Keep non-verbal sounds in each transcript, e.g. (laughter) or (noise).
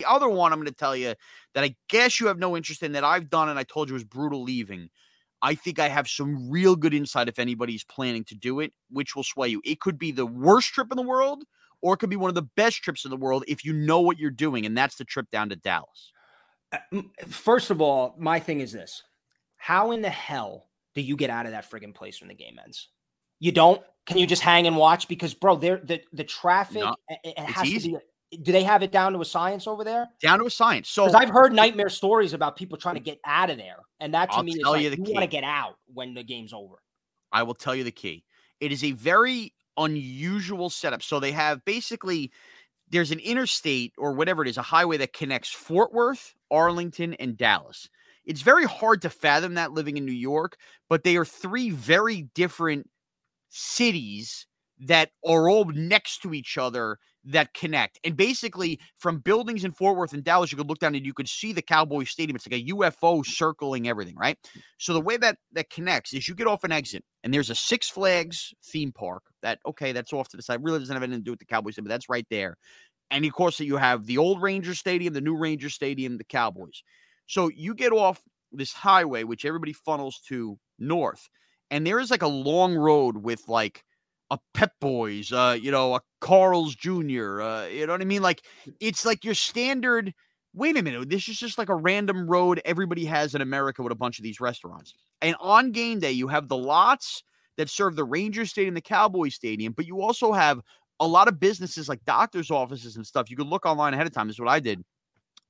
The other one I'm going to tell you that I guess you have no interest in that I've done and I told you was brutal leaving. I think I have some real good insight if anybody's planning to do it, which will sway you. It could be the worst trip in the world, or it could be one of the best trips in the world if you know what you're doing, and that's the trip down to Dallas. Uh, first of all, my thing is this: How in the hell do you get out of that friggin' place when the game ends? You don't? Can you just hang and watch? Because, bro, there the the traffic No, it, it has easy. to be. Do they have it down to a science over there? Down to a science. So I've heard nightmare stories about people trying to get out of there, and that to I'll me is like you you, want to get out when the game's over. I will tell you the key. It is a very unusual setup. So they have basically there's an interstate or whatever it is, a highway that connects Fort Worth, Arlington, and Dallas. It's very hard to fathom that living in New York, but they are three very different cities that are all next to each other that connect. And basically, from buildings in Fort Worth and Dallas, you could look down and you could see the Cowboy Stadium. It's like a UFO circling everything, right? So the way that that connects is you get off an exit and there's a Six Flags theme park that okay, that's off to the side. Really doesn't have anything to do with the Cowboys, but that's right there. And of course, you have the old Ranger Stadium, the new Ranger Stadium, the Cowboys. So you get off this highway, which everybody funnels to north, and there is like a long road with like a Pep Boys, uh, you know, a Carl's Jr., uh, you know what I mean? Like it's like your standard. Wait a minute, this is just like a random road everybody has in America with a bunch of these restaurants. And on game day, you have the lots that serve the Ranger Stadium, the Cowboy Stadium, but you also have a lot of businesses like doctors' offices and stuff. You could look online ahead of time. This is what I did.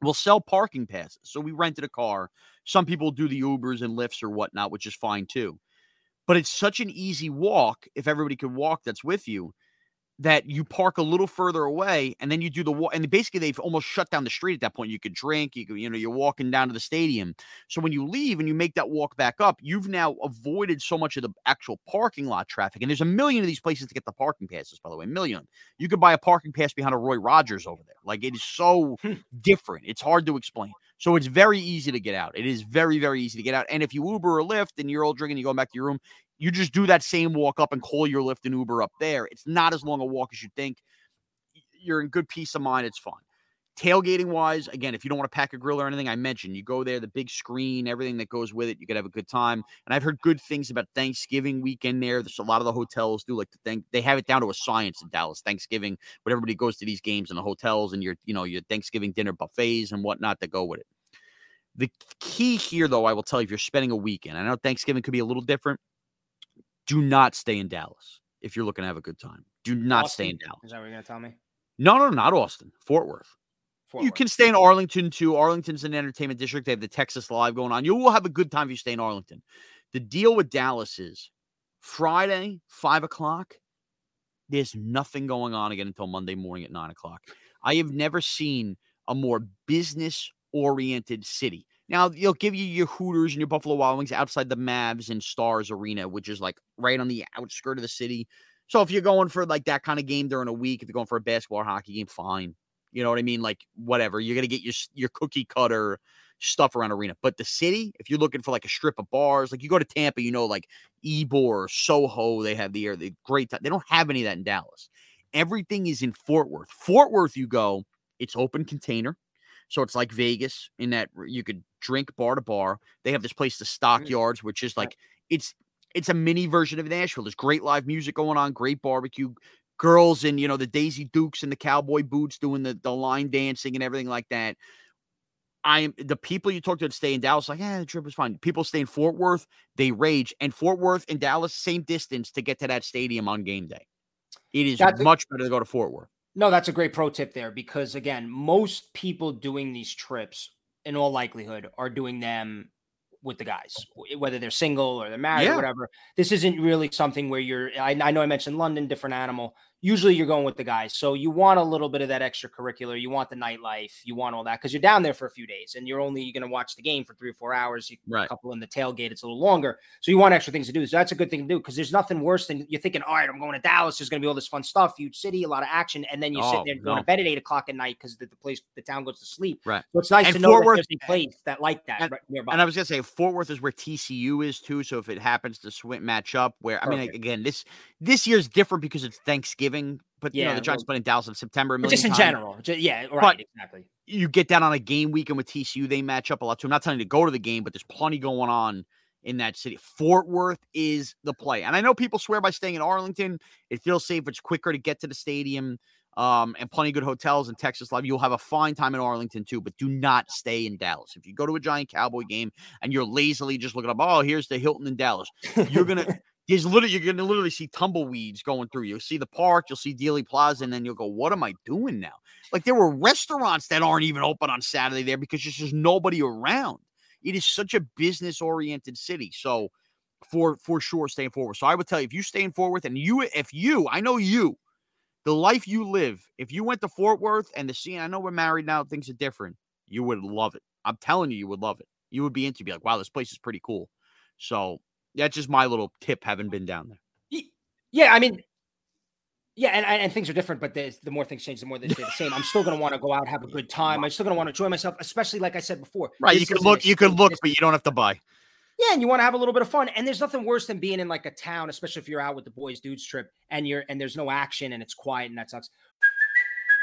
We'll sell parking passes. So we rented a car. Some people do the Ubers and Lyfts or whatnot, which is fine too. But it's such an easy walk if everybody could walk that's with you that you park a little further away and then you do the walk. And basically, they've almost shut down the street at that point. You could drink, you could, you know, you're walking down to the stadium. So when you leave and you make that walk back up, you've now avoided so much of the actual parking lot traffic. And there's a million of these places to get the parking passes, by the way, a million. You could buy a parking pass behind a Roy Rogers over there. Like it is so hmm. different. It's hard to explain. So it's very easy to get out. It is very, very easy to get out. And if you Uber or Lyft and you're all drinking, you go back to your room, you just do that same walk up and call your Lyft and Uber up there. It's not as long a walk as you think. You're in good peace of mind. It's fun. Tailgating wise, again, if you don't want to pack a grill or anything, I mentioned you go there, the big screen, everything that goes with it, you could have a good time. And I've heard good things about Thanksgiving weekend there. There's a lot of the hotels do like to think they have it down to a science in Dallas. Thanksgiving, but everybody goes to these games in the hotels and your, you know, your Thanksgiving dinner buffets and whatnot that go with it. The key here, though, I will tell you, if you're spending a weekend, I know Thanksgiving could be a little different. Do not stay in Dallas if you're looking to have a good time. Do not stay in Dallas. Is that what you're gonna tell me? No, no, not Austin. Fort Worth. Fort You can stay in Arlington too. Arlington's an entertainment district. They have the Texas Live going on. You will have a good time if you stay in Arlington. The deal with Dallas is Friday, five o'clock. There's nothing going on again until Monday morning at nine o'clock. I have never seen a more business oriented city. Now they'll give you your Hooters and your Buffalo Wild Wings outside the Mavs and Stars Arena, which is like right on the outskirt of the city. So if you're going for like that kind of game during a week, if you're going for a basketball or hockey game, fine. You know what I mean? Like whatever. You're gonna get your your cookie cutter stuff around arena. But the city, if you're looking for like a strip of bars, like you go to Tampa, you know, like Ybor, Soho, they have the air, the great time. They don't have any of that in Dallas. Everything is in Fort Worth. Fort Worth, you go, it's open container. So it's like Vegas in that you could drink bar to bar. They have this place, the Stockyards, mm. which is like it's it's a mini version of Nashville. There's great live music going on, great barbecue, girls in you know the Daisy Dukes and the cowboy boots doing the the line dancing and everything like that. I'm the people you talk to that stay in Dallas, like, yeah, the trip was fine. People stay in Fort Worth, they rage. And Fort Worth and Dallas, same distance to get to that stadium on game day. It is that's much a, better to go to Fort Worth. No, that's a great pro tip there because again, most people doing these trips, in all likelihood, are doing them with the guys, whether they're single or they're married yeah. or whatever. This isn't really something where you're. I, I know I mentioned London, different animal usually you're going with the guys. So you want a little bit of that extracurricular. You want the nightlife. You want all that because you're down there for a few days and you're only going to watch the game for three or four hours. You right. couple in the tailgate, it's a little longer. So you want extra things to do. So that's a good thing to do because there's nothing worse than you're thinking, all right, I'm going to Dallas. There's going to be all this fun stuff, huge city, a lot of action. And then you oh, sit there and no. to bed at eight o'clock at night because the, the, place, the town goes to sleep. Right. So it's nice and to know Fort Worth, there's a place that like that and, right nearby. And I was going to say, Fort Worth is where TCU is too. So if it happens to swim match up where, Perfect. I mean, again, this, this year's different because it's Thanksgiving but yeah, you know the Giants well, in Dallas in September. Just in general, just, yeah, right, but exactly. You get down on a game weekend with TCU, they match up a lot too. I'm not telling you to go to the game, but there's plenty going on in that city. Fort Worth is the play, and I know people swear by staying in Arlington. It feels safe. It's quicker to get to the stadium, um, and plenty of good hotels in Texas Live. You'll have a fine time in Arlington too, but do not stay in Dallas. If you go to a Giant Cowboy game and you're lazily just looking up, oh, here's the Hilton in Dallas, you're gonna (laughs) There's literally you're gonna literally see tumbleweeds going through. You'll see the park, you'll see Dealey Plaza, and then you'll go, "What am I doing now?" Like there were restaurants that aren't even open on Saturday there because there's just nobody around. It is such a business oriented city. So for for sure, staying forward. So I would tell you if you stay in Fort Worth and you if you I know you, the life you live, if you went to Fort Worth and the scene, I know we're married now, things are different. You would love it. I'm telling you, you would love it. You would be into be like, wow, this place is pretty cool. So that's just my little tip, having been down there. Yeah, I mean, yeah, and, and things are different, but the, the more things change, the more they stay the same. I'm still going to want to go out, have a good time. I'm still going to want to enjoy myself, especially like I said before. Right, you can look, you can look, but you don't have to buy. Yeah, and you want to have a little bit of fun. And there's nothing worse than being in like a town, especially if you're out with the boys' dudes trip, and you're and there's no action and it's quiet and that sucks.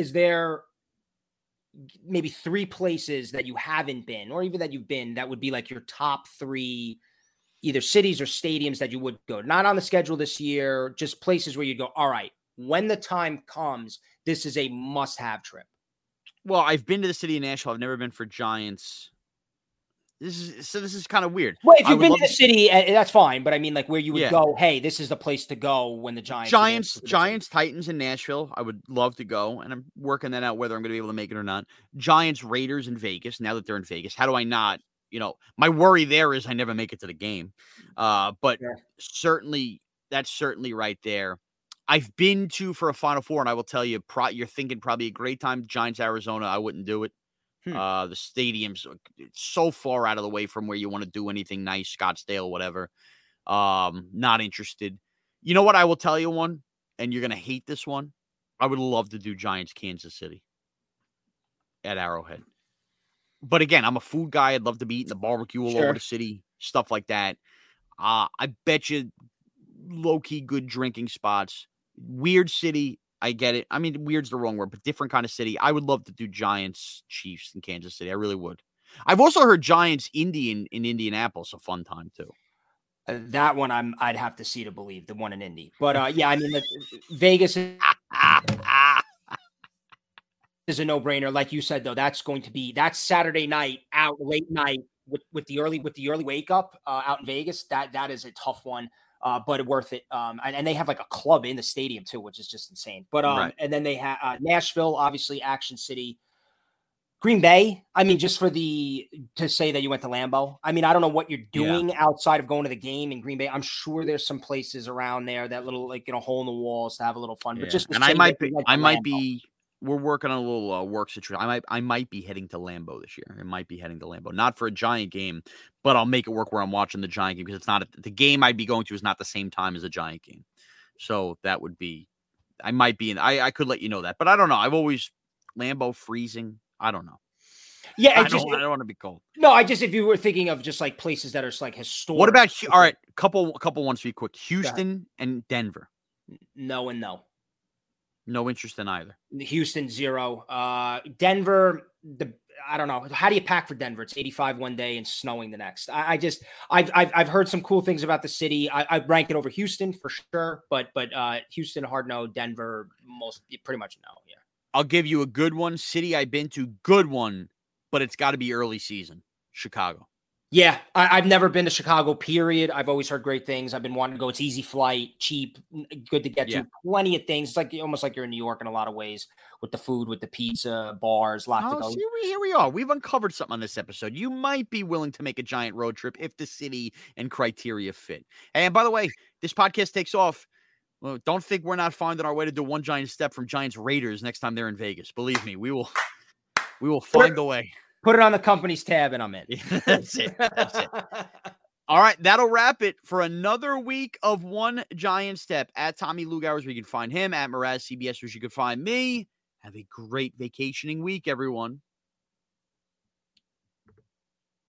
is there maybe three places that you haven't been or even that you've been that would be like your top three either cities or stadiums that you would go? Not on the schedule this year just places where you'd go all right when the time comes this is a must have trip. Well i've been to the city of nashville. I've never been for giants this is so. This is kind of weird. Well, if you've been to the to... city, that's fine. But I mean, like where you would yeah. go. Hey, this is the place to go when the Giants, Giants, Giants, Titans in Nashville. I would love to go, and I'm working that out whether I'm going to be able to make it or not. Giants, Raiders in Vegas. Now that they're in Vegas, how do I not? You know, my worry there is I never make it to the game. Uh, but yeah. certainly, that's certainly right there. I've been to for a Final Four, and I will tell you, pro- you're thinking probably a great time. Giants, Arizona. I wouldn't do it. Hmm. Uh, the stadium's so far out of the way from where you want to do anything nice, Scottsdale, whatever. Um, not interested. You know what? I will tell you one, and you're gonna hate this one. I would love to do Giants Kansas City at Arrowhead. But again, I'm a food guy. I'd love to be eating the barbecue all sure. over the city, stuff like that. Uh, I bet you low key good drinking spots. Weird city, I get it. I mean, weird's the wrong word, but different kind of city. I would love to do Giants, Chiefs in Kansas City. I really would. I've also heard Giants Indian in Indianapolis a fun time too. Uh, that one I'm I'd have to see to believe the one in Indy. But uh, yeah, I mean the, Vegas is, (laughs) is a no-brainer. Like you said though, that's going to be that's Saturday night out late night with, with the early with the early wake up uh, out in Vegas. That that is a tough one uh, but worth it. Um, and, and, they have like a club in the stadium too, which is just insane. But um, right. and then they have uh, Nashville, obviously Action City, Green Bay. I mean, just for the to say that you went to Lambeau. I mean, I don't know what you're doing yeah. outside of going to the game in Green Bay. I'm sure there's some places around there that little like you know hole in the walls to have a little fun. Yeah. But just and I might be, I might be we're working on a little uh, work situation. I might I might be heading to Lambeau this year. I might be heading to Lambeau, not for a Giant game, but I'll make it work where I'm watching the Giant game because it's not the game I'd be going to is not the same time as a Giant game. So that would be I might be in. I I could let you know that, but I don't know. I've always Lambeau freezing. I don't know. Yeah, I I just don't, I don't want to be cold. no, I just if you were thinking of just like places that are like historic. What about all right? Couple couple ones for you quick. Houston and Denver. No and no. No interest in either. Houston zero. Uh, Denver. The I don't know. How do you pack for Denver? It's 85 one day and snowing the next. I, I just I've, I've I've heard some cool things about the city. I, I rank it over Houston for sure, but but uh, Houston hard no. Denver most pretty much no. Yeah. I'll give you a good one. City I've been to, good one, but it's got to be early season. Chicago. Yeah, I, I've never been to Chicago. Period. I've always heard great things. I've been wanting to go. It's easy flight, cheap, good to get Yeah. to. Plenty of things. It's like almost like you're in New York in a lot of ways with the food, with the pizza, bars, lot to Oh, go. see, here we are. We've uncovered something on this episode. You might be willing to make a giant road trip if the city and criteria fit. And by the way, this podcast takes off. Well, don't think we're not finding our way to do one giant step from Giants Raiders next time they're in Vegas. Believe me, we will. We will find the way. Put it on the company's tab, and I'm in. (laughs) That's it. That's it. All right, that'll wrap it for another week of One Giant Step. At Tommy Lugowers, where you can find him. At Morash CBS, where you can find me. Have a great vacationing week, everyone.